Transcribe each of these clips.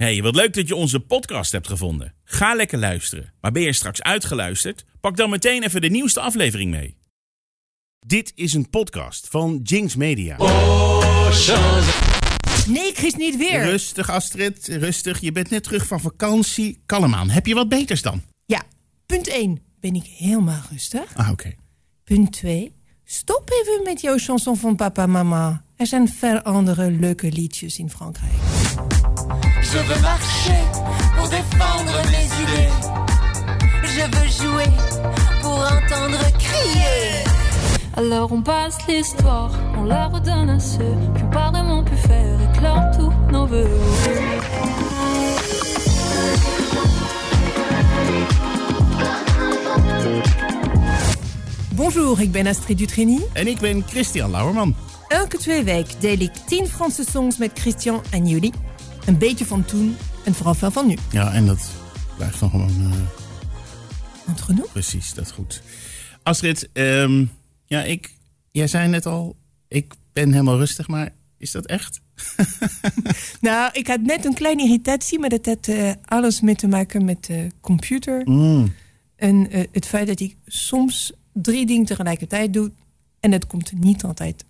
Hey, wat leuk dat je onze podcast hebt gevonden. Ga lekker luisteren. Maar ben je straks uitgeluisterd? Pak dan meteen even de nieuwste aflevering mee. Dit is een podcast van Jinx Media. Nee, Chris, niet weer. Rustig Astrid, rustig. Je bent net terug van vakantie. Kalm aan. Heb je wat beters dan? Ja, punt 1. Ben ik helemaal rustig. Ah, oké. Punt 2. Stop even met jouw chanson van papa mama. Er zijn veel andere leuke liedjes in Frankrijk. Je veux marcher pour défendre mes idées. Je veux jouer pour entendre crier. Alors on passe l'histoire, on la redonne à ceux qui ont pas vraiment pu faire éclore tous nos voeux. Bonjour, ik ben Astrid Dutrini. En ik ben Christian Lauerman. Elke twee weken deel ik 10 Franse songs met Christian en jullie. Een beetje van toen en vooral veel van nu. Ja, en dat blijft nog gewoon... eh, Want genoeg? precies, dat is goed. Astrid, ehm, ja, ik... Jij zei net al, ik ben helemaal rustig, maar is dat echt? Nou, ik had net een kleine irritatie, maar dat had eh, alles mee te maken met de computer. Mm. En eh, het feit dat ik soms drie dingen tegelijkertijd doe. En het komt niet altijd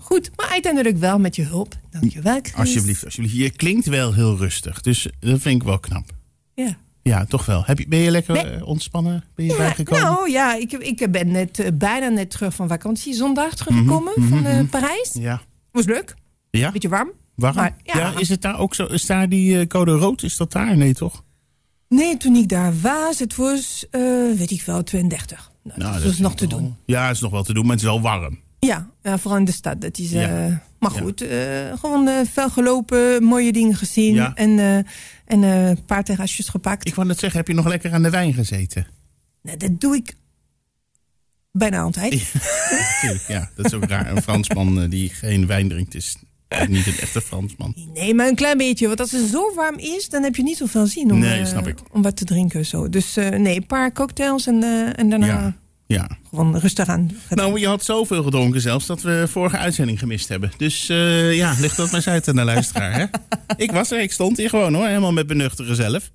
goed. Maar uiteindelijk wel met je hulp. Dankjewel, Chris. Alsjeblieft, alsjeblieft. Je klinkt wel heel rustig, dus dat vind ik wel knap. Ja. Ja, toch wel. Heb je, ben je lekker eh, ontspannen? Ben je Ja, bijgekomen? nou ja, ik, ik ben net, eh, bijna net terug van vakantie. Zondag teruggekomen van eh, Parijs. Ja. Was leuk. Ja? Beetje warm. Waarom? Maar, ja. ja. is het daar ook zo? Is daar die code rood? Is dat daar? Nee, toch? Nee, toen ik daar was, het was, eh, weet ik wel, 32. Nou, Nou, dat dat is nog te doen. Ja, het is nog wel te doen, maar het is wel warm. Ja, ja, vooral in de stad. Dat is, eh, Ja. Maar Ja. goed, eh, gewoon eh, veel gelopen, mooie dingen gezien. Ja. En, eh, en eh, een paar terrasjes gepakt. Ik wou net zeggen, heb je nog lekker aan de wijn gezeten? Nou, dat doe ik bijna altijd. Tuurlijk, ja. Dat is ook raar. Een Fransman eh, die geen wijn drinkt is niet een echte Fransman. Nee, maar een klein beetje. Want als het zo warm is, dan heb je niet zoveel zin om, Nee, eh, snap ik. om wat te drinken. Zo. Dus eh, nee, een paar cocktails en, eh, en daarna Ja. Ja. gewoon rustig aan. Nou, je had zoveel gedronken zelfs dat we vorige uitzending gemist hebben. Dus eh, ja, ligt dat maar eens uit aan de luisteraar. Hè? Ik was er, ik stond hier gewoon hoor, helemaal met benuchteren zelf.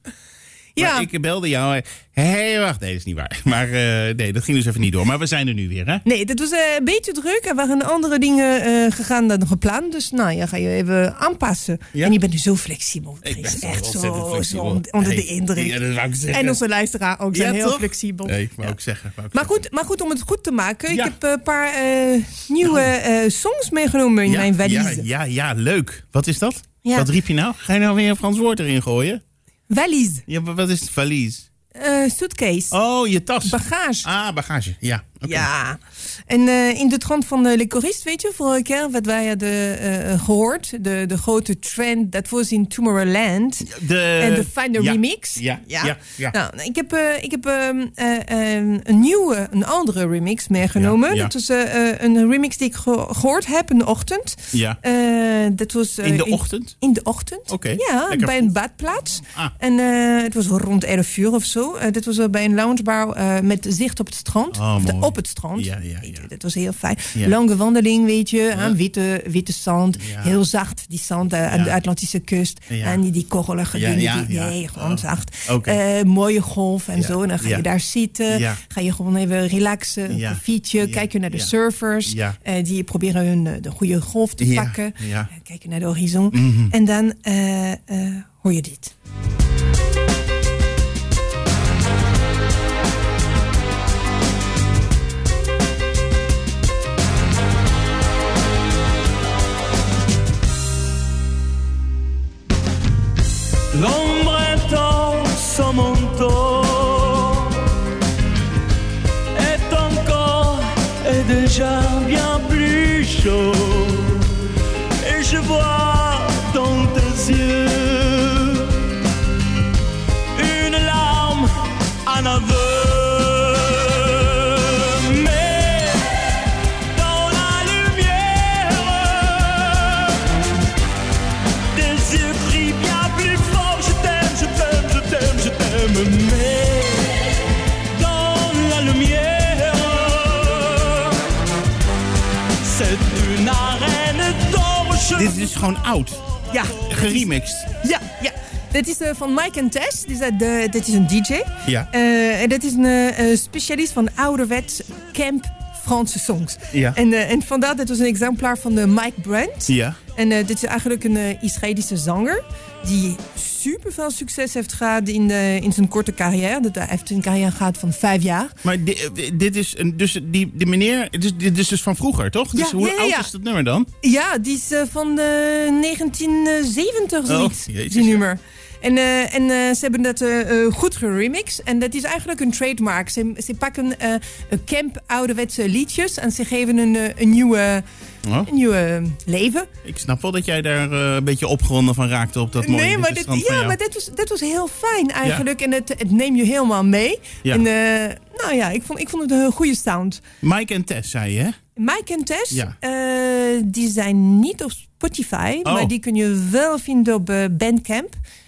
Ja. Ik belde jou. Hé, hey, wacht, nee, dat is niet waar. Maar eh, nee, dat ging dus even niet door. Maar we zijn er nu weer, hè? Nee, dat was eh, een beetje druk. Er waren andere dingen eh, gegaan dan gepland. Dus nou, ja, ga je even aanpassen. Ja. En je bent nu zo flexibel. Ik ben zo echt zo, flexibel. zo on- onder de indruk. Ja, dat wou ik zeggen. en onze luisteraar ook zijn Ja, heel toch? flexibel. Nee, wou ik zeggen. wou ik Maar zeggen. goed, maar goed, om het goed te maken. Ik heb een paar eh, nieuwe eh, songs meegenomen in mijn valise. Ja, ja, ja, leuk. Wat is dat? Wat riep je nou? Ga je nou weer een Frans woord erin gooien? Valise. Ja, maar wat is het? Valies? eh suitcase. Oh, je tas. Bagage. Ah, bagage. Ja. Ja, en eh, in de trant van de Licorist, weet je, vorige keer wat wij hadden eh, gehoord, de, de grote trend, dat was in Tomorrowland. De, En de Finder ja. remix. Ja, ja, ja. Nou, ik heb, eh, ik heb ehm, eh, ehm, een nieuwe, een andere remix meegenomen. Dat eh, eh, een remix die ik ge- gehoord heb in de ochtend. Ja. Eh, dat was, eh, In de ochtend? In de ochtend. Oké, Ja, lekker bij een badplaats. Ah. En eh, het was rond 11 uur of zo. Eh, dit was eh, bij een loungebar eh, met zicht op het strand. Of de-. Op het strand. Ja, ja, je. Dat was heel fijn. Lange wandeling, weet je. aan witte, witte zand. Heel zacht, die zand eh, aan de Atlantische kust. En die, die korrelige dingen. ja, die. Nee, gewoon Oh. zacht. Eh, mooie golf en zo. En dan ga je daar zitten. Ga je gewoon even relaxen. Een koffietje. Ja. Kijken naar de surfers. Eh, die proberen hun, de goede golf te pakken. Eh, kijken naar de horizon. Mhm. En dan hoor je dit. L'ombre intense au manteau est encore et déjà bien plus chaud. Et je vois Dit is dus gewoon oud. Ja, Geremixed. ja, ja. Dit is eh, van Mike en Tess. Dit is, eh, de, dit is een DJ. Ja. Eh, en dat is een specialist van ouderwets camp Franse songs. Ja. En, en vandaar, dit was een exemplaar van de Mike Brandt. Ja. En dit is eigenlijk een Israëlische zanger die super veel succes heeft gehad in, de, in zijn korte carrière. Dat hij heeft een carrière gehad van vijf jaar. Maar di- eh, dit is een, dus die, die meneer, dit is, dit is dus van vroeger, toch? Dus Ja, hoe ja, ja, oud is dat nummer dan? Ja, die is eh, van eh, 1970 zoiets, Oh, jezus, die nummer. En, en ze hebben dat goed geremixed. En dat is eigenlijk een trademark. Ze, ze pakken een camp ouderwetse liedjes en ze geven een, een nieuwe, Oh, een nieuwe leven. ik snap wel dat jij daar eh, een beetje opgewonden van raakte op dat mooie nee, maar, dit, ja, maar dit, was, dit was heel fijn eigenlijk. En het, het neemt je helemaal mee. Ja. En eh, nou ja, ik vond, ik vond het een goede sound. Mike en Tess, zei je, hè? Mike en Tess, Ja. eh, die zijn niet op Spotify, Oh. maar die kun je wel vinden op eh,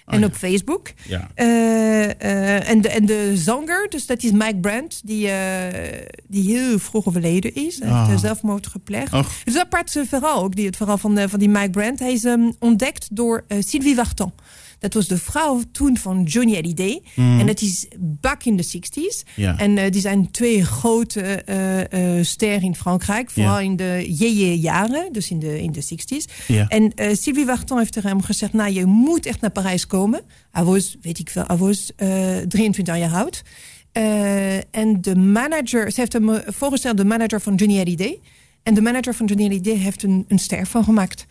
Bandcamp en ja. op Facebook. Ja. Eh, eh, en, de, en de zanger, dus dat is Mike Brandt, die, eh, die heel vroeg overleden is. Hij Ah. heeft zelfmoord gepleegd. Och. Het is een apart verhaal ook, die, het verhaal van, van die Mike Brandt. Hij is ehm, ontdekt door Sylvie Vartan. Dat was de vrouw toen van Johnny Hallyday. En dat is back in de 60s. Mhm. Ja. En eh, die zijn twee grote eh, eh, sterren in Frankrijk. Vooral in de JJ-jaren, dus in de, in de 60s. Ja. En Sylvie Vartan heeft tegen hem gezegd... nou, je moet echt naar Parijs komen. Hij was, weet ik veel, hij was eh 23 jaar oud. En de manager, ze heeft hem voorgesteld, de manager van Johnny Hallyday. En de manager van Johnny Hallyday heeft een, een ster van gemaakt.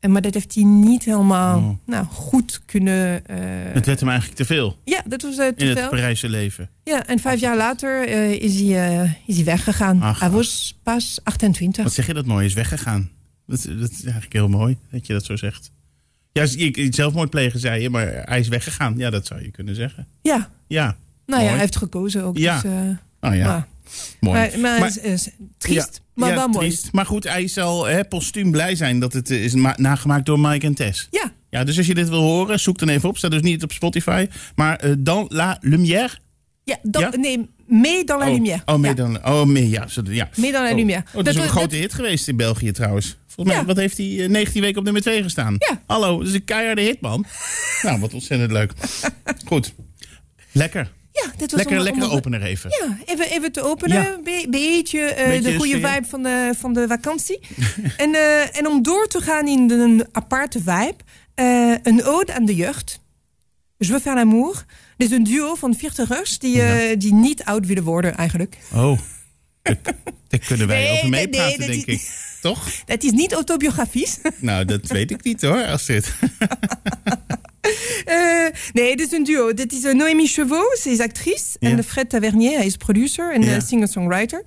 En, maar dat heeft hij niet helemaal Oh. nou, goed kunnen... eh, Het werd hem eigenlijk te veel ja, dat was eh, te in het veel. Parijse leven. Ja, en vijf jaar later eh, is, hij, eh, is hij weggegaan. Ach, hij was pas 28. Wat zeg je dat mooi is weggegaan? Dat, dat is eigenlijk heel mooi dat je dat zo zegt. Ja, zelfmoord plegen zei je, maar hij is weggegaan. Ja, dat zou je kunnen zeggen. Ja, Ja, nou ja, Mooi. hij heeft gekozen ook. Ja. Dus, eh, oh ja, maar mooi. maar, maar, Maar- is, is triest, Ja, maar ja, wel mooi. triest. Maar goed, hij zal hè, postuum blij zijn dat het eh, is ma- nagemaakt door Mike en Tess. Ja, Ja, dus als je dit wil horen, zoek dan even op. Staat dus niet op Spotify. Maar eh, Dans la Lumière. ja, dan, Ja? nee, mee dans la oh, lumière. Oh, mee dan, oh, mee, ja. zo- ja. Mee dans la Oh. lumière. Oh, dat is een dat- grote hit geweest in België trouwens. Volgens mij, wat heeft hij? eh, 19 weken op nummer 2 gestaan. Ja. Hallo, dat is een keiharde hit, man. nou, wat ontzettend leuk. Goed. Lekker. Ja, dit was Lekker, om- lekker opener even. Ja, even, even te openen. Ja. Be- beetje, eh, Beetje de goede sfeer. vibe van de, van de vakantie. en, eh, en om door te gaan in een aparte vibe. eh, een ode aan de jeugd. Je veux faire l'amour. Dit is een duo van veertigers die, die niet oud willen worden eigenlijk. Oh. Daar kunnen wij Nee, over meepraten, nee, denk ik. Toch? Dat is niet autobiografisch. Nou, dat weet ik niet hoor, Astrid. Eh, nee, dit is een duo. Dit is uh, Noémie Chevaux, ze is actrice. En Fred Tavernier, hij is producer en eh, singer-songwriter.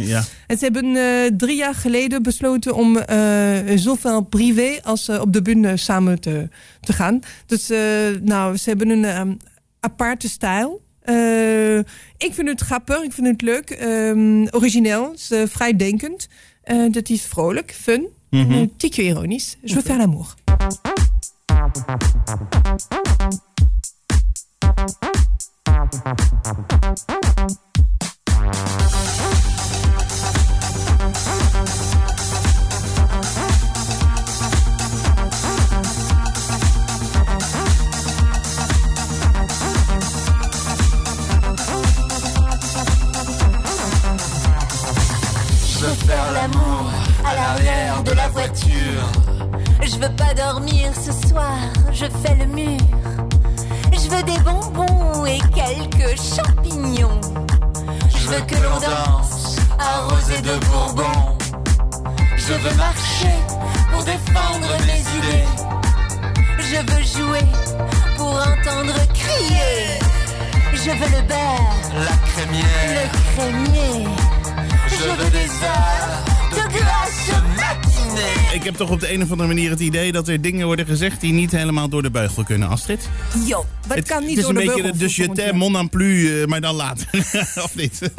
En ze hebben eh, drie jaar geleden besloten om eh, zowel privé als eh, op de bühne samen te, te gaan. Dus eh, nou, ze hebben een ehm, aparte stijl. Eh, ik vind het grappig, ik vind het leuk, ehm, origineel, het is, eh, vrijdenkend. Eh, dat is vrolijk, fun, Mhm. en een tikje ironisch. Je veux faire l'amour. Je veux pas dormir ce soir, je fais le mur. Je veux des bonbons et quelques champignons. Je veux que l'on danse, arrosé de bourbon. Je veux marcher pour défendre mes idées. Je veux jouer pour entendre crier. Je veux le beurre, La crémière, le crémier. Je veux des heures. Ik heb toch op de een of andere manier het idee dat er dingen worden gezegd die niet helemaal door de beugel kunnen, Astrid. Yo, wat het, kan niet het is door een de beetje beugel de, de je volgens t'aime, mij. mon en plus, eh, maar dan later. of niet?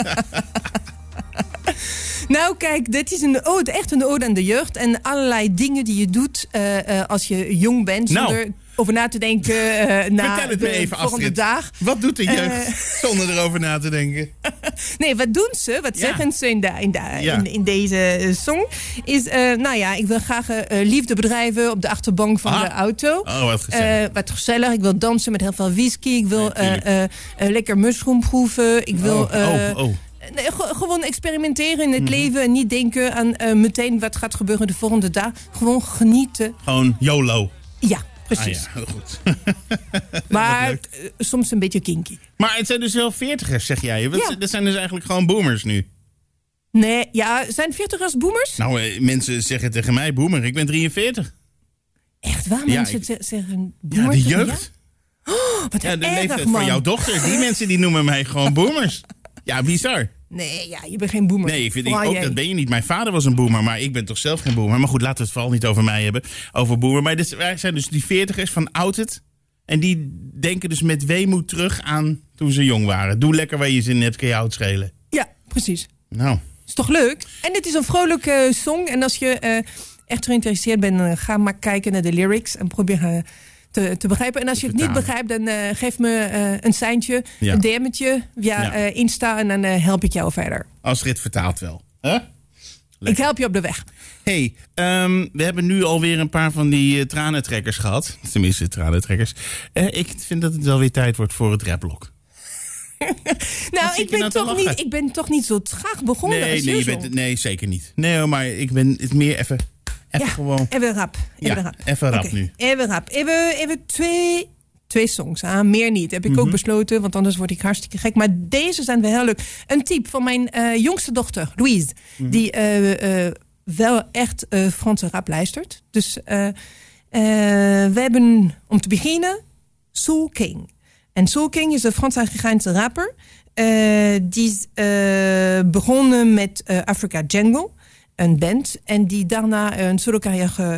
Nou, kijk, dit is een ode, echt een ode aan de jeugd. En allerlei dingen die je doet eh, eh, als je jong bent. Nou. Over na te denken eh na Vertel het de me even, volgende Astrid. dag. Wat doet de jeugd Eh. zonder erover na te denken? Nee, wat doen ze? Wat Ja. zeggen ze in, de, in, de, Ja. in, in deze eh, song? Is, nou ja, ik wil graag liefde bedrijven op de achterbank van Ah. de auto. Oh, wat gezellig. Wat gezellig. Ik wil dansen met heel veel whisky. Ik wil lekker mushroom proeven. Ik wil oh, oh, oh. nee, ge- gewoon experimenteren in het Mhm. leven. En niet denken aan meteen wat gaat gebeuren de volgende dag. Gewoon genieten. Gewoon YOLO. Ja, Ah ja, heel goed. maar eh, soms een beetje kinky. Maar het zijn dus wel veertigers, zeg jij. Ja. Dat zijn dus eigenlijk gewoon boomers nu. Nee, ja, zijn 40ers boomers? Nou, eh, mensen zeggen tegen mij boomer. Ik ben 43. Echt waar? Ja, Mensen ik- zeggen Ja, boomers? de jeugd. Ja? Wat Ja, de erg, leeftijd man. van jouw dochter. Die mensen die noemen mij gewoon boomers. Ja, bizar. Nee, ja, je bent geen boomer. Nee, vind ik ook, dat ben je niet. Mijn vader was een boomer, maar ik ben toch zelf geen boomer. Maar goed, laten we het vooral niet over mij hebben. Over boomer. Maar dit, wij zijn dus die veertigers van oud En die denken dus met weemoed terug aan toen ze jong waren. Doe lekker waar je zin in hebt, kan je oud schelen. Ja, precies. Nou, Is toch leuk? En het is een vrolijke eh, song. En als je eh, echt geïnteresseerd bent, eh, ga maar kijken naar de lyrics en probeer te, te begrijpen. En als je het niet begrijpt, dan eh, geef me eh, een seintje, Ja. een DM'tje via Ja. eh, Insta en dan help ik jou verder. Astrid vertaalt wel. Huh? Ik help je op de weg. hey, ehm, we hebben nu alweer een paar van die tranentrekkers gehad. Tenminste, tranentrekkers. Ik vind dat het wel weer tijd wordt voor het rapblok. Nou, ik ben, nou toch niet, ik ben toch niet zo traag begonnen Nee, als nee, je bent, nee, zeker niet. Nee, maar ik ben het meer even, even Ja, gewoon... even rap. Even Ja, rap. even rap nu. Even rap. Even, even twee, twee songs. Ah, meer niet. Heb ik Mhm. ook besloten, want anders word ik hartstikke gek. Maar deze zijn wel heel leuk. Een tip van mijn eh, jongste dochter, Louise. Mhm. Die eh, eh, wel echt Franse rap luistert. Dus we hebben, om te beginnen, Soul King. En Soul King is een Frans-Afrikaanse rapper. Eh, die is begonnen met Africa Jungle, een band. En die daarna een solo-carrière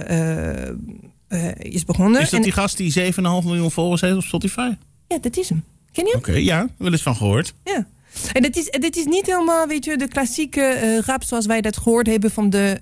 eh, is begonnen. Is dat En- die gast die 7,5 miljoen volgers heeft op Spotify? Ja, dat is hem. Ken je hem? Oké, ja, wel eens van gehoord. Ja. En dit is, dit is niet helemaal, weet je, de klassieke eh, rap zoals wij dat gehoord hebben van de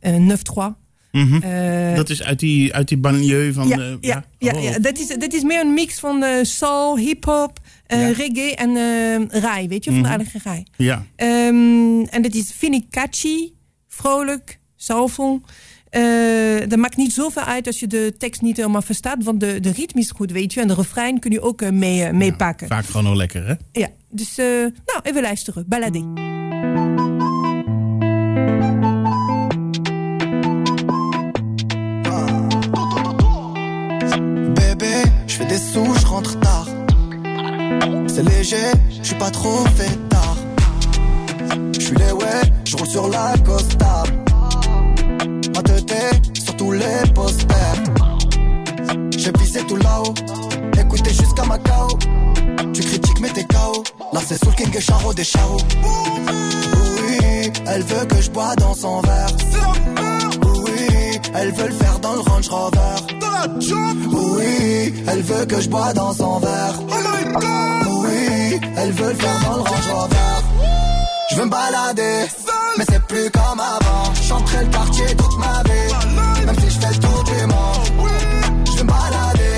eh 9-3. Mhm. Dat is uit die, uit die banlieue van... ja, de, ja, ja, Oh. ja. Dat, is, dat is meer een mix van eh, soul, hip-hop, Ja. reggae en eh rai, weet je, van Mhm. de aardige rai. Ja, Ehm, en dat is, vind ik, catchy, vrolijk, soulful. Eh, dat maakt niet zoveel uit als je de tekst niet helemaal verstaat, want de, de ritme is goed, weet je. En de refrein kun je ook eh, mee, eh, meepakken. vaak gewoon wel lekker, hè? Ja, dus eh, nou, even luisteren. Balade. Bébé, je fais des sous, je rentre tard. C'est léger, je suis pas trop fait tard. Je suis les ouais, je roule sur la costa. Ma tête sur tous les posters. J'ai visé tout là-haut, écoutez jusqu'à Macao. Tu critiques mais t'es KO. Là c'est Soul King et Charo des Charo. Oui, elle veut que je bois dans son verre. Oui, elle veut le faire dans le Range Rover. Oui, elle veut que je bois dans son verre. Oui, elle veut le faire dans le Range Rover. Je veux me balader, mais c'est plus comme avant. Chanterai le quartier toute ma vie, même si je fais le tour du monde. Je veux me balader,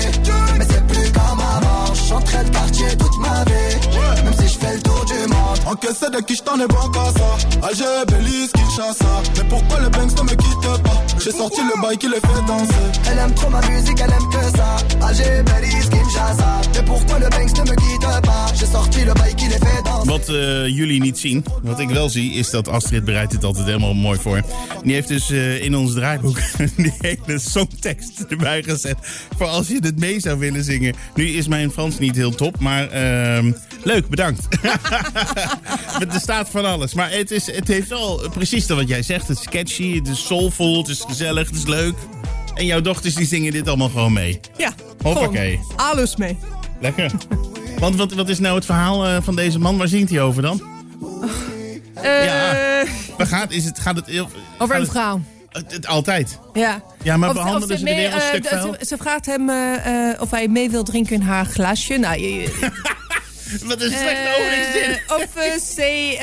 mais c'est plus comme avant. Chanterai le quartier toute ma vie, même Encaissé de qui je t'en ai bon qu'à ça Alger, Belize, Kinshasa Mais pourquoi le banks ne me quitte pas J'ai sorti le bail qui les fait danser Elle aime trop ma musique, elle aime que ça. Alger, Belize, Kinshasa. Mais pourquoi le Banks ne me quitte pas J'ai sorti le bail qui les fait danser. Wat eh, jullie niet zien, wat ik wel zie, is dat Astrid bereidt dit altijd helemaal mooi voor. Die heeft dus eh, in ons draaiboek die hele songtekst erbij gezet. Voor als je het mee zou willen zingen. Nu is mijn Frans niet heel top, maar ehm, leuk, bedankt. er staat van alles. Maar het, is, het heeft wel precies dat wat jij zegt. Het is catchy, het is soulful, het is gezellig, het is leuk. En jouw dochters die zingen dit allemaal gewoon mee. Ja, Hoppakee. alles mee. Lekker. Want wat, wat is nou het verhaal eh, van deze man? Waar zingt hij over dan? Eh, Ja. Waar gaat, is het, gaat het heel... Over een vrouw. het- het- altijd. Ja. Ja, maar behandelen ze mee, er weer een eh, stuk de- vuil? ze, ze vraagt hem eh, eh, of hij mee wil drinken in haar glaasje. Nou, je- Wat een slechte eh, openingszin. of, eh, ze,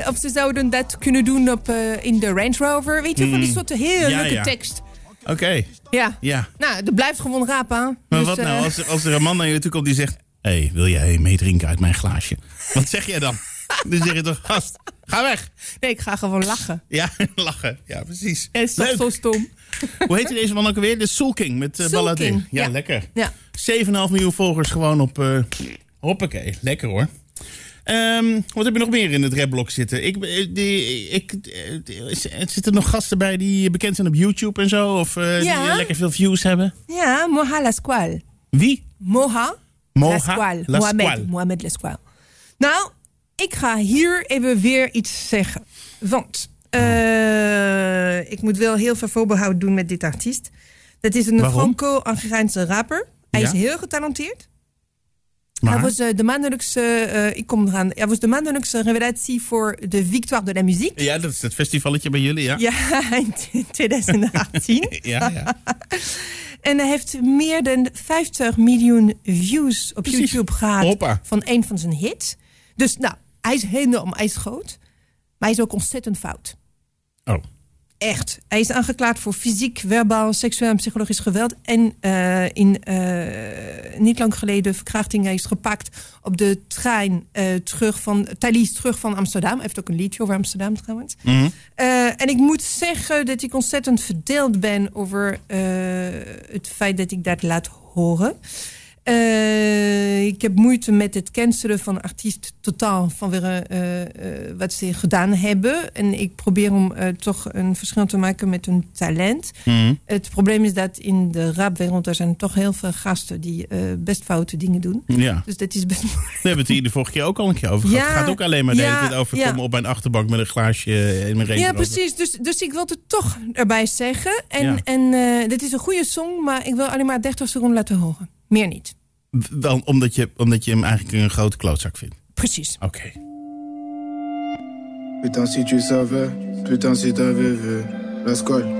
eh, of ze zouden dat kunnen doen op, in de Range Rover. Weet je, van die soort Hmm. Ja, leuke ja. tekst. Oké, Ja. ja. Nou, er blijft gewoon rapen. hè. Maar Dus, wat nou als er, als er een man naar je toe komt die zegt... Hé, hey, wil jij meedrinken uit mijn glaasje? Wat zeg jij dan? Dan zeg je toch, gast, ga weg. Nee, ik ga gewoon lachen. Ja, lachen. Ja, precies. Het is toch zo stom. Hoe heet deze man ook alweer? De Soul King met uh, Soul Balladé. King, Ja, ja. lekker. Ja. 7,5 miljoen volgers gewoon op... hoppakee, lekker hoor. Ehm, wat heb je nog meer in het rapblok zitten? Ik, eh, die, ik, eh, zitten er nog gasten bij die bekend zijn op YouTube en zo? Of eh, Ja. die lekker veel views hebben? Ja, Moha Lasquale. Wie? Moha Moha. Lasquale. Mohamed, Mohamed Lasquale. Nou, ik ga hier even weer iets zeggen. Want eh, ik moet wel heel veel voorbehoud doen met dit artiest. Dat is een? Franco-Angerijnse rapper. Hij is heel getalenteerd. Maar? Hij was eh, de maandelijkse, eh, ik kom eraan. Hij was de maandelijkse revelatie voor de Victoire de la Musique. Ja, dat is het festivalletje bij jullie, ja? Ja, in 2018. Ja, ja. En hij heeft meer dan 50 miljoen views op Precies. YouTube gehad Hoppa. van een van zijn hits. Dus nou, hij is enorm, hij is groot. Maar hij is ook ontzettend fout. Oh. Echt. Hij is aangeklaagd voor fysiek, verbaal, seksueel en psychologisch geweld. En eh, in, eh, niet lang geleden verkrachting. Hij is gepakt op de trein eh, terug van Thalys terug van Amsterdam. Hij heeft ook een liedje over Amsterdam trouwens. Mhm. En ik moet zeggen dat ik ontzettend verdeeld ben over het feit dat ik dat laat horen. Eh, ik heb moeite met het cancelen van artiest totaal vanwege eh, eh, wat ze gedaan hebben. En ik probeer om toch een verschil te maken met hun talent. Mhm. Het probleem is dat in de rapwereld er zijn toch heel veel gasten die best foute dingen doen. Ja. Dus dat is best moeilijk. We hebben het hier de vorige keer ook al een keer over gehad. Ja, Het gaat ook alleen maar de hele tijd over komen op mijn achterbank met een glaasje in mijn Range Ja, precies. Dus, dus ik wil het toch erbij zeggen. En, en dit is een goede song, maar ik wil alleen maar 30 seconden laten horen. Meer niet. Dan, omdat, je, omdat je hem eigenlijk een grote klootzak vindt. Precies. Oké. Putain, si tu savais, putain, si t'avais vu la squale.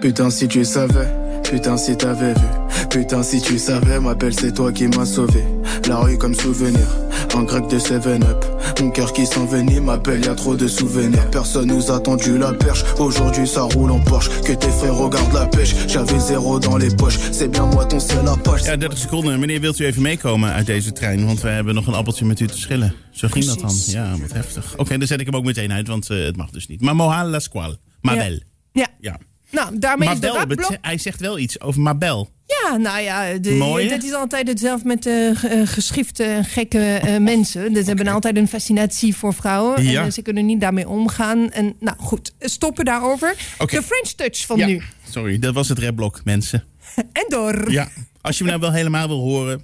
Putain, si tu savais, putain, si t'avais vu. Putain, si tu savais, ma belle, c'est toi qui m'as sauvé. La rue comme souvenir, en grec de 7-up. Mon cœur qui s'envenime, ma belle, y a trop de souvenirs. Personne nous a tendu la perche. Aujourd'hui, ça roule en Porsche. Que tes frères regardent la pêche. J'avais zéro dans les poches. C'est bien moi ton seul apache. Ja, 30 seconden. Meneer, wilt u even meekomen uit deze trein? Want wij hebben nog een appeltje met u te schillen. Zo ging dat dan. Ja, wat heftig. Oké, dan zet ik hem ook meteen uit, want eh, het mag dus niet. Maar Mohan Lasquale. Mabel. Ja. Ja. Nou, daarmee is de hij zegt wel iets over Mabel. Ja, nou ja, de, Mooi, dat is altijd hetzelfde met de uh, geschifte en gekke eh, mensen. Dus ze hebben altijd een fascinatie voor vrouwen. Ja. En ze kunnen niet daarmee omgaan. En nou goed, stoppen daarover. De French touch van ja. nu. Sorry, dat was het rapblok, mensen. En door. Ja. Als je me nou wel helemaal wil horen,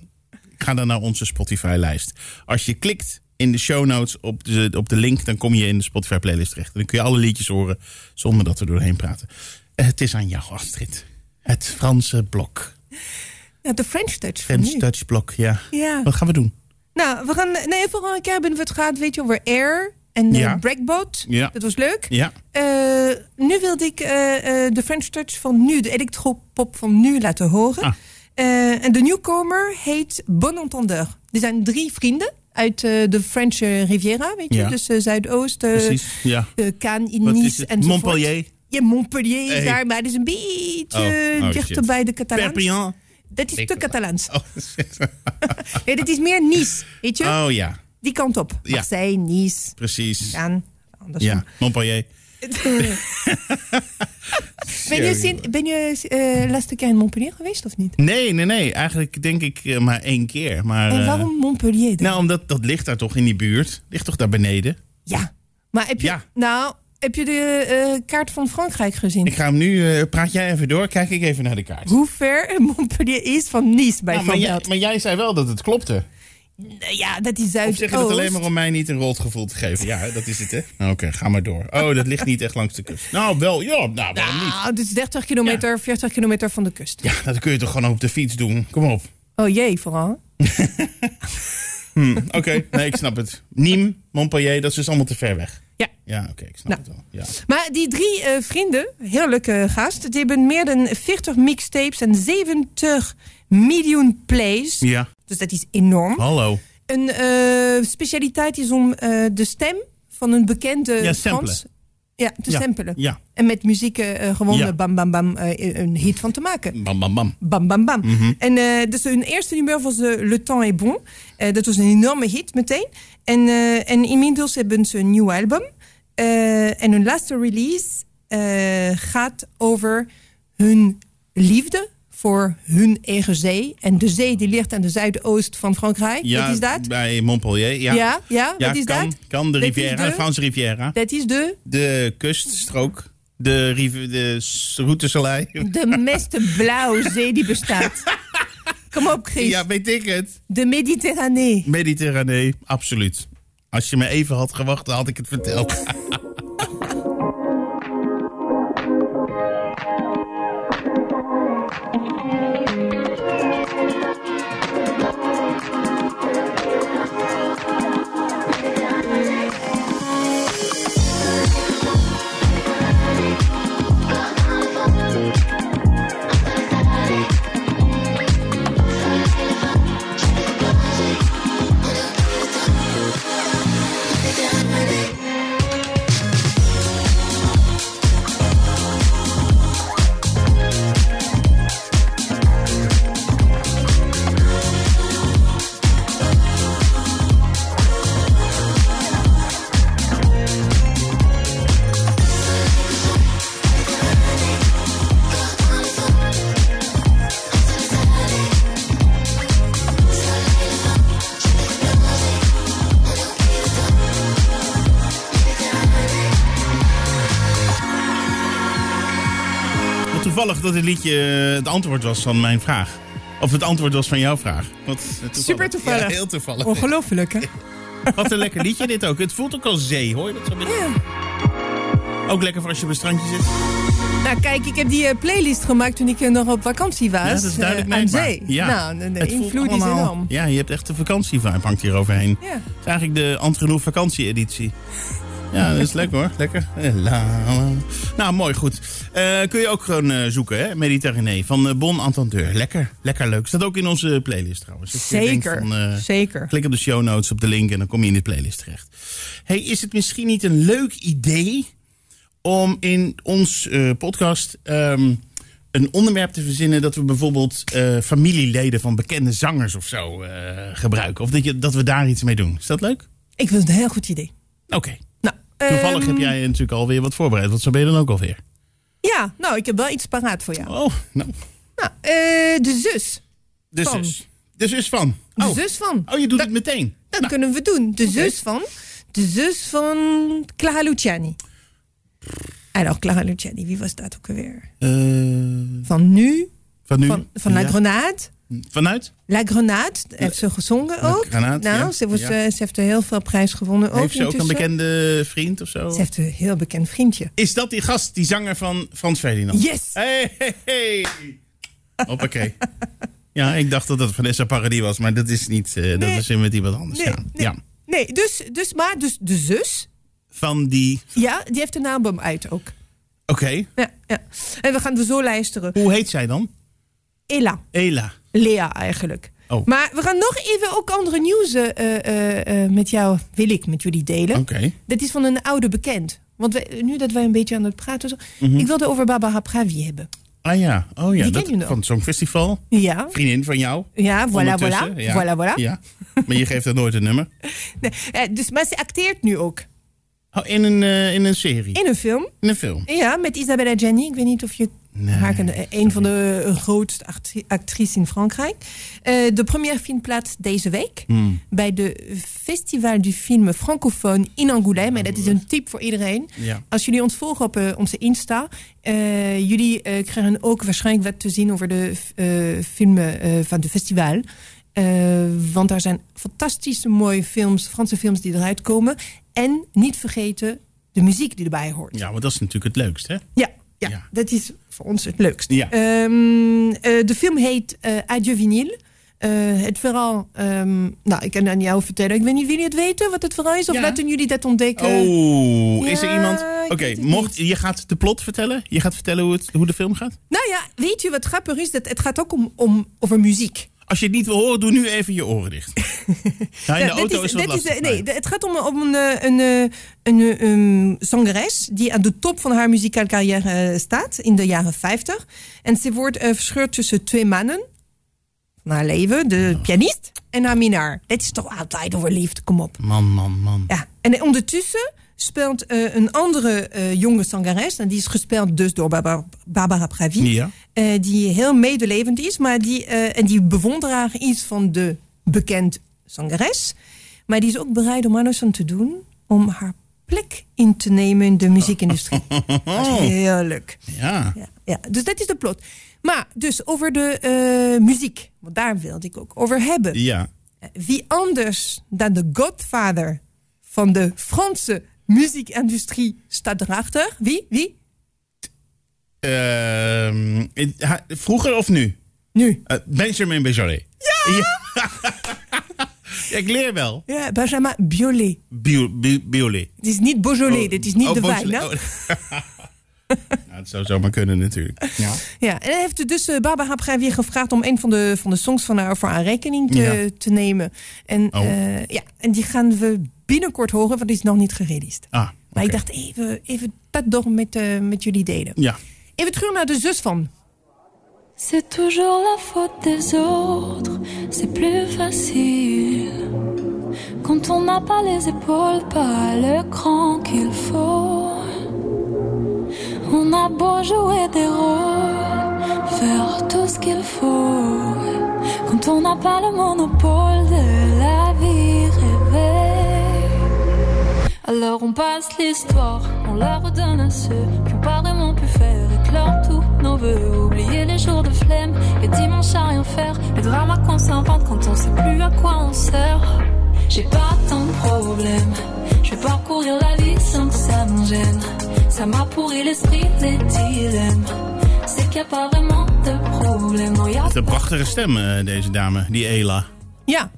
ga dan naar onze Spotify-lijst. Als je klikt in de show notes op de, op de link, dan kom je in de Spotify-playlist terecht. En dan kun je alle liedjes horen zonder dat we doorheen praten. Het is aan jou, Astrid. Het Franse blok. Ja, de French touch French. Dutch blok, ja. Ja. Wat gaan we doen? Nou, we gaan. Nee, vorige keer hebben we het gehad, weet je, over Air en Ja. Breakboat. Ja. Dat was leuk. Ja. Eh, nu wilde ik eh, eh, de French touch van nu, de electropop van nu laten horen. Ah. En de nieuwkomer heet Bon Entendeur. Er zijn drie vrienden uit de French Riviera, weet je. Ja. Dus Zuidoost, ja. Cannes, Nice en Montpellier. Ja, Montpellier is Hey. daar, maar het is een beetje Oh, oh, dichter bij de Catalans. Perpignan. Dat is te Catalans. Oh. Nee, dat is meer Nice, weet je. oh ja, Die kant op. Ja. Marseille, Nice, precies. Andersom. Ja, Montpellier. Ben je, sinds- ben je eh, laatste keer in Montpellier geweest of niet? Nee, nee, nee. Eigenlijk denk ik eh, maar één keer. Maar, En eh, waarom Montpellier dan? Nou, omdat dat ligt daar toch in die buurt. Ligt toch daar beneden? Ja. Maar heb je, Ja. nou, heb je de eh, kaart van Frankrijk gezien? Ik ga hem nu... eh, praat jij even door. Kijk ik even naar de kaart. Hoe ver Montpellier is van Nice Nou, maar, jij, maar jij zei wel dat het klopte. Ja, dat is Of Zuidoost. zeg je dat alleen maar om mij niet een rot gevoel te geven? Ja, dat is het, hè? Nou, Oké, ga maar door. Oh, dat ligt niet echt langs de kust. Nou, wel, ja. Nou, waarom niet? Nou, het is 30 kilometer, 40 kilometer van de kust. Ja, dat kun je toch gewoon op de fiets doen? Kom op. Oh jee, vooral. Oké, nee, ik snap het. Nîmes, Montpellier, dat is dus allemaal te ver weg. Ja. Oké, ik snap Nou. het wel. Ja. Maar die drie eh, vrienden, heerlijke gast, die hebben meer dan 40 mixtapes en 70 miljoen plays. ja, Dus dat is enorm. hallo. Een eh, specialiteit is om eh, de stem van een bekende Ja. Frans. Ja, te Ja, samplen. ja. En met muziek gewoon Ja. bam bam bam een hit van te maken. Bam, bam, bam. Bam bam bam. Mhm. En dus hun eerste nummer was Le Temps est bon. Dat was een enorme hit meteen. En, en inmiddels hebben ze een nieuw album. Eh, en hun laatste release eh, gaat over hun liefde voor hun eigen zee. En de zee die ligt aan de zuidoost van Frankrijk. Ja, Wat is dat? bij Montpellier. Ja, Ja, ja, Ja, wat is kan, dat? kan de Riviera, de- Franse Riviera. Dat is de, De kuststrook. De, riv- de Route Soleil. de meest blauwe zee die bestaat. Kom op, Chris. Ja, weet ik het. De Mediterranee. Mediterranee, absoluut. Als je me even had gewacht, had ik het verteld. dat dit liedje eh, het antwoord was van mijn vraag. Of het antwoord was van jouw vraag. Wat, eh, toevallig. Super toevallig. Ja, heel toevallig. Ongelooflijk, hè? Wat een lekker liedje dit ook. Het voelt ook als zee, hoor je dat zo? Ja. Ook lekker voor als je op een strandje zit. Nou, kijk, ik heb die eh, playlist gemaakt toen ik nog op vakantie was. Ja, dat is duidelijk aan zee. Ja. Nou, de, invloed is allemaal- enorm. Ja, je hebt echt de vakantievibe hangt hier overheen. Ja. Het is eigenlijk de Antgenoeg vakantie-editie. Ja, dat is lekker hoor. Lekker. Nou, mooi, goed. Eh, kun je ook gewoon eh, zoeken, hè? Mediterranee van eh, Bon Entendeur. Lekker, lekker leuk. Staat ook in onze playlist trouwens. Dus Zeker, van, zeker. Klik op de show notes op de link en dan kom je in de playlist terecht. Hey, is het misschien niet een leuk idee om in ons podcast ehm, een onderwerp te verzinnen dat we bijvoorbeeld familieleden van bekende zangers of zo gebruiken? Of dat, je, dat we daar iets mee doen. Is dat leuk? Ik vind het een heel goed idee. Oké. Toevallig ehm, heb jij natuurlijk alweer wat voorbereid. Wat zo ben je dan ook alweer? Ja, nou, ik heb wel iets paraat voor jou. Oh, nou. Nou, eh, de zus. De Van. zus. De zus van. De Oh, zus van. oh je doet het meteen. Dat Nou, kunnen we doen. De zus van. De zus van Clara Luciani. Alors, Clara Luciani, wie was dat ook alweer? eh, Van nu, van nu? van, van La. Grenade. Vanuit? La Grenade heeft ze gezongen La ook. Grenade, nou, ja. ze, was, Ja. eh, ze heeft er heel veel prijs gewonnen. Ook Heeft ze ook een bekende vriend of zo? Ze heeft een heel bekend vriendje. Is dat die gast, die zanger van Frans Ferdinand? Yes! Hey, hey, hey. Hoppakee. Ja, ik dacht dat dat Vanessa Paradis was, maar dat is niet. eh, Dat is met iemand anders. Nee, ja. nee. ja. Nee, dus, dus, maar dus de zus, Van die. ja, die heeft een album uit ook. Oké. Ja, ja. En we gaan er zo luisteren. Hoe heet zij dan? Ella. Ela. Lea eigenlijk. Oh. Maar we gaan nog even ook andere nieuws eh, eh, eh, met jou, wil ik met jullie delen. Oké. Dat is van een oude bekend. Want wij, nu dat wij een beetje aan het praten zijn, Mhm. ik wilde over Barbara Pravi hebben. Ah ja. Oh ja. Dat, van het Songfestival. Ja, Vriendin van jou. ja, voilà, voilà. Ja. Voilà, voilà. Ja. Maar je geeft er nooit een nummer. Nee, dus, maar ze acteert nu ook Oh, in, een, in een serie. in een film. In een film. Ja, met Isabella Gianni. Ik weet niet of je Nee, haar kent. Eh, Een van de eh, grootste actri- actrices in Frankrijk. Eh, de première vindt plaats deze week. Hmm. Bij de Festival du Film Francophone in Angoulême. En dat is een tip voor iedereen. Ja. Als jullie ons volgen op onze Insta. eh, jullie krijgen ook waarschijnlijk wat te zien over de filmen van de festival. Want daar zijn fantastische mooie films, Franse films die eruit komen. En niet vergeten de muziek die erbij hoort. Ja, maar dat is natuurlijk het leukst, hè? Ja, ja, Ja. dat is voor ons het leukst. Ja. Ehm, eh, de film heet eh Adieu Vinyl. Eh, het verhaal, ehm, nou, ik kan aan jou vertellen. Ik weet niet, willen het weten wat het verhaal is? Of Ja. laten jullie dat ontdekken? Oh, is er iemand? Oké, mocht je gaat de plot vertellen? Je gaat vertellen hoe, het, hoe de film gaat? Nou ja, weet je wat grappig is? Dat het gaat ook om, om, over muziek. Als je het niet wil horen, doe nu even je oren dicht. Ja, in de Ja, auto is, wat lastig. eh, nee, het gaat om, om een, eh, een, eh, een, een zangeres die aan de top van haar muzikale carrière staat in de jaren 50. En ze wordt verscheurd tussen twee mannen van haar leven, de pianist en haar minnaar. Dit is toch altijd over liefde, kom op. Man, man, man. Ja. En ondertussen speelt eh, een andere eh, jonge zangeres, en die is gespeeld dus door Barbara, Barbara Pravi. Ja. Eh, die heel medelevend is, maar die, en die bewonderaar is van de bekend zangeres. Maar die is ook bereid om alles aan te doen om haar plek in te nemen in de muziekindustrie. Dat is heerlijk. Ja. Ja, ja, dus dat is de plot. Maar dus over de muziek, want daar wilde ik ook over hebben. Ja. Wie anders dan de godfather van de Franse muziekindustrie staat erachter? Wie? Wie? Ehm, vroeger of nu? Nu. Eh, Benjamin Bijolet. Ja! Ja, ik leer wel. Ja, Benjamin Biolay. Bio, bio, Biolay. Het is niet Beaujolais, dit is niet Oh, de wijn. Hè? Oh. ja, het zou zomaar kunnen natuurlijk. Ja. Ja, en hij heeft dus uh, Barbara Pravi gevraagd om een van de, van de songs van haar voor haar rekening te, Ja. te nemen. En, Oh. eh, ja, en die gaan we binnenkort horen, want die is nog niet gereleased. Ah, Maar ik dacht even, even dat door met, eh, met jullie delen. Ja. Even terug naar de zus van. C'est toujours la faute des autres, c'est plus facile. Quand on n'a pas les épaules, pas le cran qu'il faut. On a beau jouer des rôles, faire tout ce qu'il faut. Quand on n'a pas le monopole de la vie rêvée. Alors on passe l'histoire, on la redonne à ceux qui ont pas vraiment pu faire éclore tous nos voeux. Oublier les jours de flemme, les dimanches à rien faire, les dramas qu'on s'invente quand on sait plus à quoi on sert. J'ai pas tant de problèmes, je vais parcourir la vie sans que ça me gêne. Ça m'a pourri l'esprit des dilemmes. C'est qu'il y a pas vraiment de problème, non a Het is een prachtige stem, eh, deze dame, die Ela. Ja,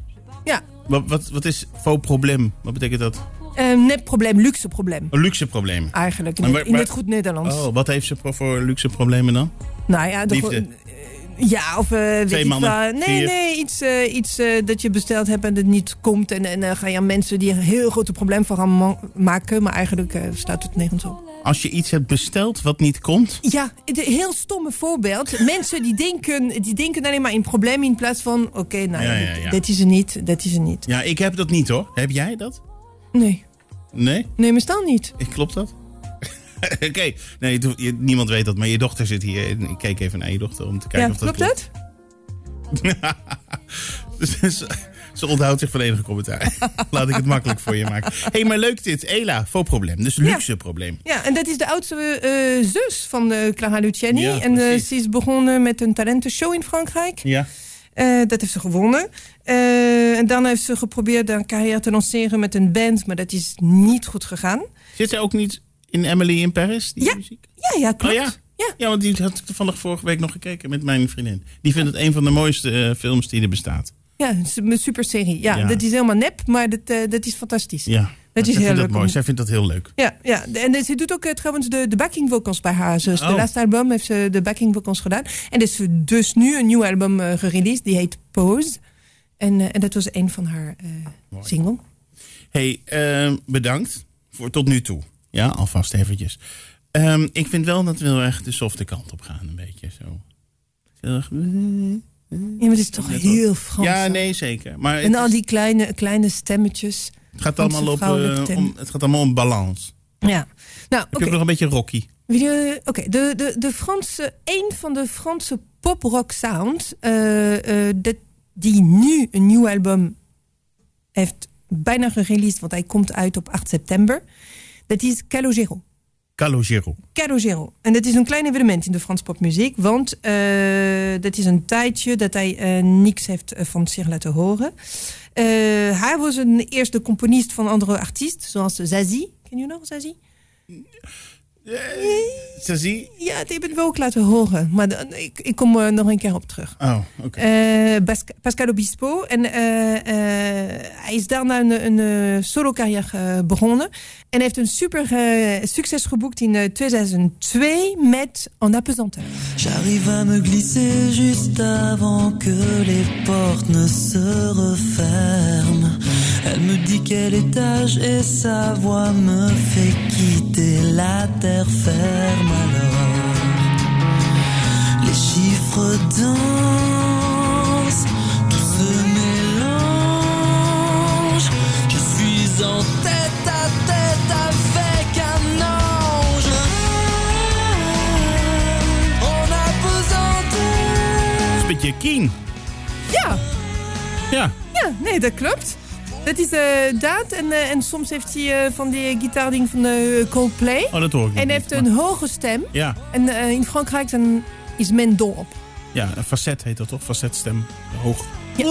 ja. Wat, wat, wat is faux probleem? Wat betekent dat? Eh, net probleem, luxe probleem. Een luxe probleem. Eigenlijk, in, Maar- in het goed Nederlands. Oh, wat heeft ze voor- luxe problemen dan? Nou ja, de, Liefde. eh, ja, of weet ik mannen, wel. Nee, vier. nee, iets, eh, iets dat je besteld hebt en het niet komt. En, en dan ga je aan mensen die een heel grote probleem voor gaan ma- maken. Maar eigenlijk staat het nergens op. Als je iets hebt besteld wat niet komt. Ja, een heel stomme voorbeeld. mensen die denken, die denken alleen maar in problemen in plaats van... Oké, nou ja, dit is er niet, dat is er niet. Ja, ik heb dat niet hoor. Heb jij dat? Nee, Nee? nee, meestal niet. Ik- Klopt dat? Oké, nee, je niemand weet dat, maar je dochter zit hier. Ik keek even naar je dochter om te kijken Ja, of dat klopt klopt. dat? Dus ze, onthoudt zich van enige commentaar. Laat ik het makkelijk voor je maken. Hé, hey, maar leuk dit. Ela, faux probleem. Dus luxe probleem. Ja, en dat is de oudste eh, zus van eh, Clara Luciani. Ja, en eh, ze is begonnen met een talentenshow in Frankrijk. Ja. Eh, dat heeft ze gewonnen. Eh, en daarna heeft ze geprobeerd haar carrière te lanceren met een band, maar dat is niet goed gegaan. Zit zij ook niet in Emily in Paris? Die Ja. muziek? Ja, ja, klopt. Oh ja? Ja. Ja, want die had ik toevallig vorige week nog gekeken met mijn vriendin. Die vindt het een van de mooiste eh, films die er bestaat. Ja, een super serie. Ja, Ja. dat is helemaal nep, maar dat, dat is fantastisch. Ja. Dat is heel leuk dat mooi. Zij vindt dat heel leuk. Ja, ja. En ze doet ook eh, trouwens de, de backing vocals bij haar zus. Oh. De laatste album heeft ze de backing vocals gedaan. En is dus nu een nieuw album eh, gereleased, die heet Pose. En, eh, en dat was een van haar eh single. hey, ehm, bedankt voor tot nu toe. Ja, alvast eventjes. Ehm, ik vind wel dat we heel erg de softe kant op gaan. Een beetje zo. Heel erg- Ja, maar het is toch heel Frans. Ja, nee, zeker. Maar En al die kleine, kleine stemmetjes. Het, gaat allemaal op, vrouwelijke eh, om, het gaat allemaal om balans. Ja. Nou, heb nog een beetje rocky. Oké, de, de, de Franse, een van de Franse pop-rock sounds, eh, eh, dat- die nu een nieuw album heeft bijna gereleased, want hij komt uit op 8 september. Dat is Calogero. Calogero. Calogero. En dat is een klein evenement in de Franse popmuziek, want eh, dat is een tijdje dat hij eh, niks heeft eh, van zich laten horen. Hij was een eerste componist van andere artiesten, zoals Zazie. Ken je nog Zazie? Zo zie. Ja, die hebben we ook laten horen. Maar dan- ik, ik kom er nog een keer op terug. Oh, oké. Eh, Bas- Pascal Obispo. En eh, eh, hij is daarna een, een eh, solo-carrière eh, begonnen. En heeft een super eh, succes geboekt in eh, 2002 met En apesanteur. J'arrive à me glisser juste avant que les portes ne se referment. Elle me dit quel étage et sa voix me fait quitter la terre ferme alors. Les chiffres dansent, tout se mélange. Je suis en tête à tête avec un ange. On a Dat is een beetje Keen. Ja, Ja. ja, nee, dat klopt. Dat is eh dat. En, eh, en soms heeft hij eh, van die gitaarding van Coldplay. Oh, dat hoor ik En heeft maar- een hoge stem. Ja. En in Frankrijk dan is men dol op. Ja, een facet heet dat toch? Facetstem. Hoog. Ja.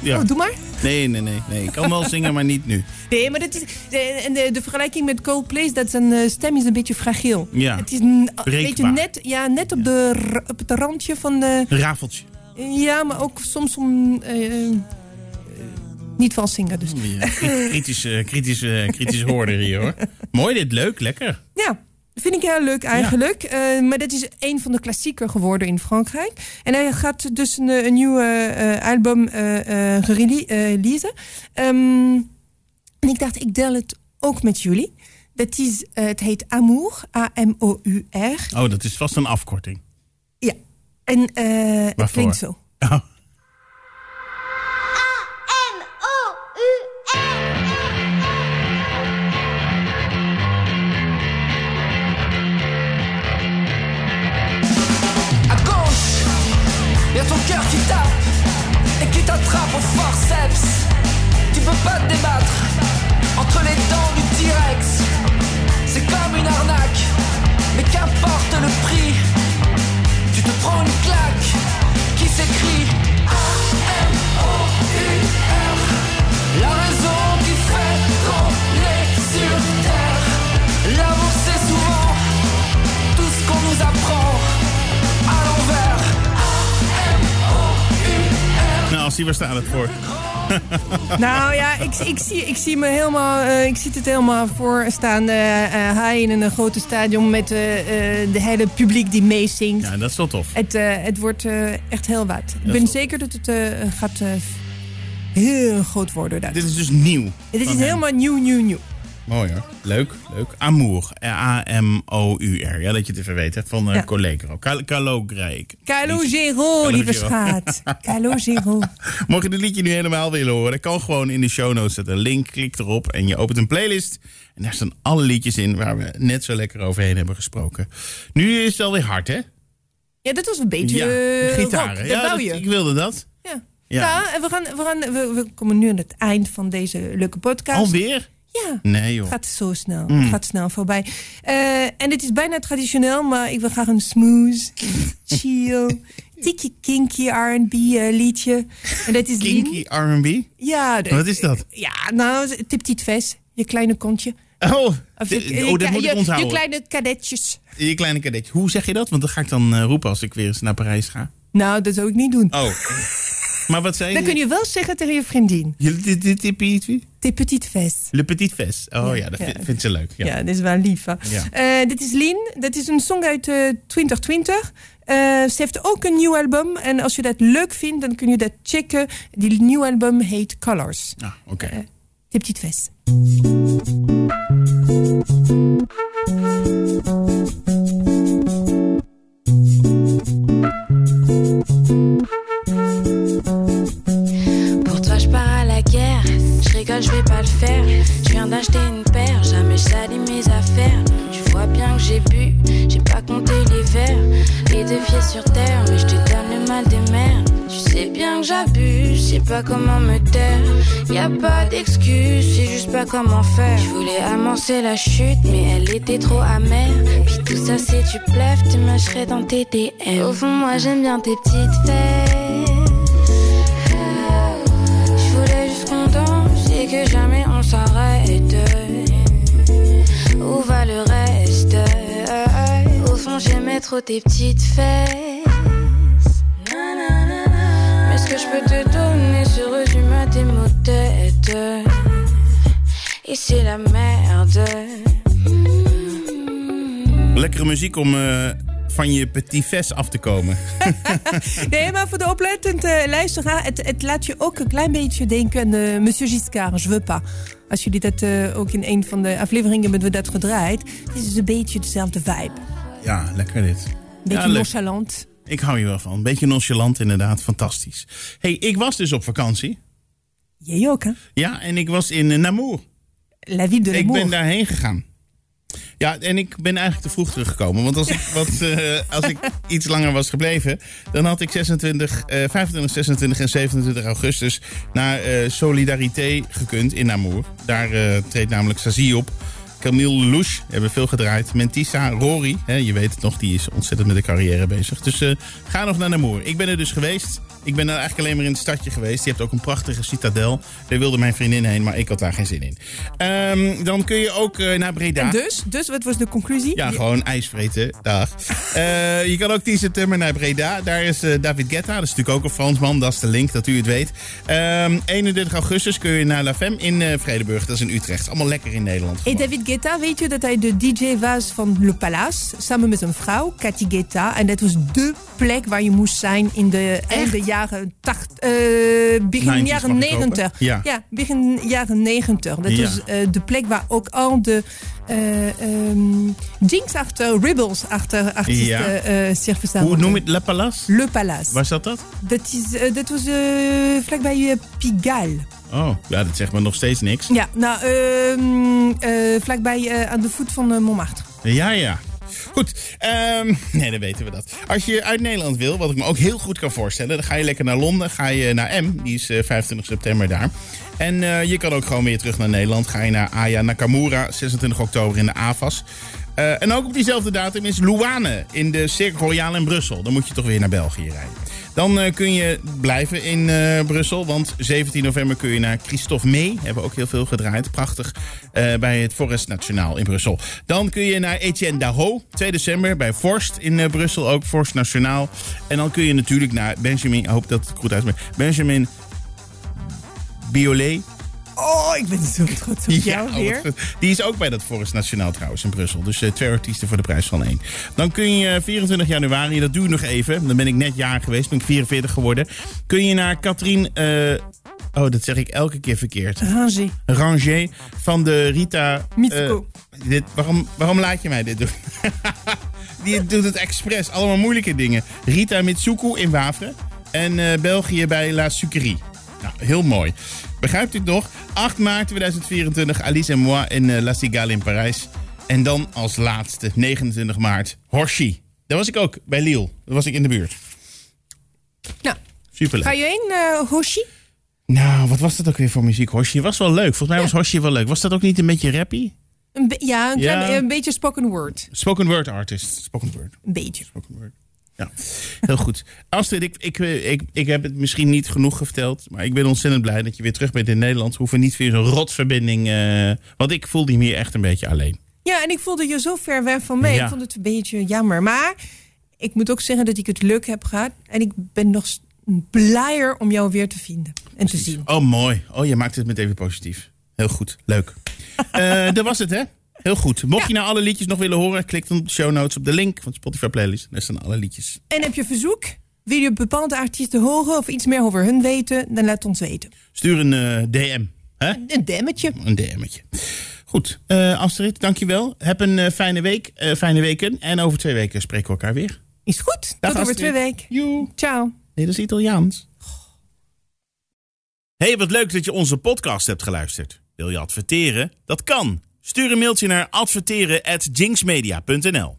Ja. Oh, doe maar. Nee, nee, nee, nee. Ik kan wel zingen, maar niet nu. Nee, maar dat is, de, en de, de vergelijking met Coldplay is dat zijn stem is een beetje fragiel. Ja. Het is een, een beetje net, ja, net op, de, op het randje van de... Een rafeltje. Ja, maar ook soms om... niet vals zingen dus. Ja, kri- kritisch, eh, kritisch, eh, hoorder hier hoor. Mooi dit, leuk, lekker. Ja, vind ik heel leuk eigenlijk. Eh, maar dat is een van de klassieker geworden in Frankrijk. En hij gaat dus een, een nieuw eh, eh, album eh, releasen. Ehm, en ik dacht, ik deel het ook met jullie. Dat is, het heet Amour, A-M-O-U-R. Oh, dat is vast een afkorting. Ja, en eh het klinkt zo. Oh. Y a ton cœur qui tape et qui t'attrape au forceps. Tu peux pas te débattre entre les dents du T-Rex. C'est comme une arnaque, Nou, het voor? Nou ja, ik, ik, zie, ik zie me helemaal, eh, ik zie het helemaal voor staan. eh eh, hij in een grote stadion met eh, de hele publiek die meezingt. Ja, dat is wel tof. Het, het wordt echt heel wat. Ik ben zeker dat het gaat heel groot worden. Dit is dus nieuw. Dit is helemaal nieuw, nieuw, nieuw. Mooi hoor. Leuk, leuk. Amour. A-M-O-U-R. Ja, dat je het even weet. Hè? Van uh, Ja. Collegro. Cal Calogreik. Calogero, lieve Calogero. schat. Calogero. Mocht je dit liedje nu helemaal willen horen, kan gewoon in de show notes zetten. Een link, klik erop en je opent een playlist. En daar staan alle liedjes in waar we net zo lekker overheen hebben gesproken. Nu is het alweer hard, hè? Ja, dat was een beetje Ja, eh, rock. Dat ja, dat- ik wilde dat. Ja. Ja. Ja. en we, gaan, we, gaan, we, we komen nu aan het eind van deze leuke podcast. Alweer? Ja. Nee, joh. Het gaat zo snel. Het gaat snel voorbij. Eh, en het is bijna traditioneel, maar ik wil graag een smooth, chill, tikje kinky R&B eh, liedje. En dat is. Kinky R&B? Ja. Wat is dat? Ja, nou, tip dit ves. Je kleine kontje. Oh, Of je, oh dat je- moet ik je, onthouden. je kleine kadetjes. Je kleine kadetje. Hoe zeg je dat? Want dat ga ik dan eh, roepen als ik weer eens naar Parijs ga. Nou, dat zou ik niet doen. Oh. maar wat zei Dan kun je wel zeggen tegen je vriendin. Je, dit, Tes petites ves. Le Petit Fest. Oh ja, dat Ja. vind- vindt ze leuk. Ja. Ja, dit is wel lief. Eh, dit is Lien. Dat is een song uit eh, 2020. Eh, ze heeft ook een nieuw album. En als je dat leuk vindt, dan kun je dat checken. Die nieuw album heet Colors. Ah, oké. Eh, Tes petites ves. Je vais pas le faire. Je viens d'acheter une paire, jamais je mes affaires. Tu vois bien que j'ai bu, j'ai pas compté les verres. Les deux pieds sur terre, mais je te donne le mal des mers. Tu sais bien que j'abuse, je sais pas comment me taire. Y a pas d'excuse, c'est juste pas comment faire. Je voulais amorcer la chute, mais elle était trop amère. Puis tout ça, c'est tu plèves, tu mâcherais dans tes DM. Au fond, moi, j'aime bien tes petites fesses. Trop tes petites fesses. Mais ce que je peux te donner se résume à tes mots de tête. Et c'est la merde. Lekkere muziek om eh, van je petit fes af te komen. Nee, maar voor de oplettende luisteraar, het, het laat je ook een klein beetje denken aan eh, Monsieur Giscard, je veux pas. Als jullie dat eh, ook in een van de afleveringen hebben we dat gedraaid. Het is een beetje dezelfde vibe. Ja, lekker dit. Beetje ja, nonchalant. Ik hou hier wel van. Een beetje nonchalant inderdaad. Fantastisch. hey, ik was dus op vakantie. Jij ook, hè? Ja, en ik was in eh, Namur. La vie de Ik l'amour. ben daarheen gegaan. Ja, en ik ben eigenlijk te vroeg teruggekomen. Want als ik, wat, eh, als ik iets langer was gebleven, dan had ik 26, eh, 25, 26 en 27 augustus naar eh, Solidarité gekund in Namur. Daar treedt namelijk Sazie op. Camille Lelouch hebben veel gedraaid. Mentissa, Rory, hè, je weet het nog, die is ontzettend met de carrière bezig. Dus eh, ga nog naar Namur. Ik ben er dus geweest. Ik ben er eigenlijk alleen maar in het stadje geweest. Je hebt ook een prachtige citadel. Daar wilde mijn vriendin heen, maar ik had daar geen zin in. Ehm, dan kun je ook eh, naar Breda. Dus, dus, wat was de conclusie? Ja, gewoon ijs vreten. Dag. Eh, je kan ook 10 september naar Breda. Daar is eh, David Guetta. Dat is natuurlijk ook een Fransman. Dat is de link, dat u het weet. Ehm, 31 augustus kun je naar La Femme in Vredeburg. Dat is in Utrecht. Allemaal lekker in Nederland. En. David Guetta, weet je dat hij de DJ was van Le Palace, samen met een vrouw, Cathy Guetta. En dat was dé plek waar je moest zijn in de einde jaren 80, eh, begin 90's jaren mag ik hopen. 90. Ja. begin jaren 90. Dat Ja. was eh, de plek waar ook al de eh ehm, Jinx achter, Ribbles achter artiesten Ja. zich Hoe noem je het? La Palace? Le Palace. Waar zat dat? Dat, is, dat was vlakbij Pigalle. Oh, ja, dat zegt me nog steeds niks. Ja, nou, ehm, eh, vlakbij aan de voet van Montmartre. Ja, ja. Goed, ehm, nee, dan weten we dat. Als je uit Nederland wil, wat ik me ook heel goed kan voorstellen, dan ga je lekker naar Londen, ga je naar M, die is eh, 25 september daar. En eh, je kan ook gewoon weer terug naar Nederland. Ga je naar Aya Nakamura, 26 oktober in de AVAS. Eh, en ook op diezelfde datum is Louane in de Cirque Royale in Brussel. Dan moet je toch weer naar België rijden. Dan eh, kun je blijven in eh, Brussel, want 17 november kun je naar Christophe Mee. Hebben ook heel veel gedraaid. Prachtig. eh, bij het Forest Nationaal in Brussel. Dan kun je naar Etienne Daho, 2 december bij Forst in Brussel. Ook Forst Nationaal. En dan kun je natuurlijk naar Benjamin, ik hoop dat het goed uitspreekt. Benjamin Biolay. Oh, ik ben zo trots op jou weer. Die is ook bij dat Forest Nationaal trouwens in Brussel. Dus eh, twee artiesten voor de prijs van één. Dan kun je eh, 24 januari, dat doe ik nog even. Dan ben ik net jaar geweest, ben ik 44 geworden. Kun je naar Katrien... eh, oh, dat zeg ik elke keer verkeerd. Ranger. Ranger van de Rita... Mitsuko. eh, dit, waarom, waarom laat je mij dit doen? Die doet het expres. Allemaal moeilijke dingen. Rita Mitsuko in Wavre. En eh, België bij La Sucrerie. Nou, heel mooi. Begrijpt u het nog? 8 maart 2024, Alice en moi in eh, La Cigale in Parijs. En dan als laatste, 29 maart, Horshi. Daar was ik ook, bij Lille. Daar was ik in de buurt. Nou, Superleuk. ga je heen, eh Hoshi? Nou, wat was dat ook weer voor muziek? Horshi was wel leuk. Volgens mij was Horshi wel leuk. Was dat ook niet een beetje rappy? Een be- ja, een, klein, Ja. een beetje spoken word. Spoken word artist. Spoken word. Een beetje. Spoken word. Ja, heel goed. Astrid, ik, ik, ik, ik heb het misschien niet genoeg verteld. Maar ik ben ontzettend blij dat je weer terug bent in Nederland. We hoeven niet weer zo'n rotverbinding. eh want ik voelde me hier echt een beetje alleen. Ja, en ik voelde je zo ver weg van mij. Ja. Ik vond het een beetje jammer. Maar ik moet ook zeggen dat ik het leuk heb gehad. En ik ben nog blijer om jou weer te vinden en te zien. Oh, mooi. Oh, je maakt het meteen weer positief. Heel goed. Leuk. Eh dat was het, hè? Heel goed. Mocht je nou alle liedjes nog willen horen, klik dan op de show notes op de link van Spotify playlist. Daar staan alle liedjes. En heb je verzoek? Wil je bepaalde artiesten horen of iets meer over hun weten? Dan laat ons weten. Stuur een eh, DM. Hè? Een demmetje. Een DM'tje. Goed. eh Astrid, dankjewel. Heb een eh, fijne week. fijne weken. En over twee weken spreken we elkaar weer. Is goed. Dag, Tot over twee weken. Joe. Ciao. Nee, dat is Italiaans. Hey, wat leuk dat je onze podcast hebt geluisterd. Wil je adverteren? Dat kan. Stuur een mailtje naar adverteren@jinxmedia.nl.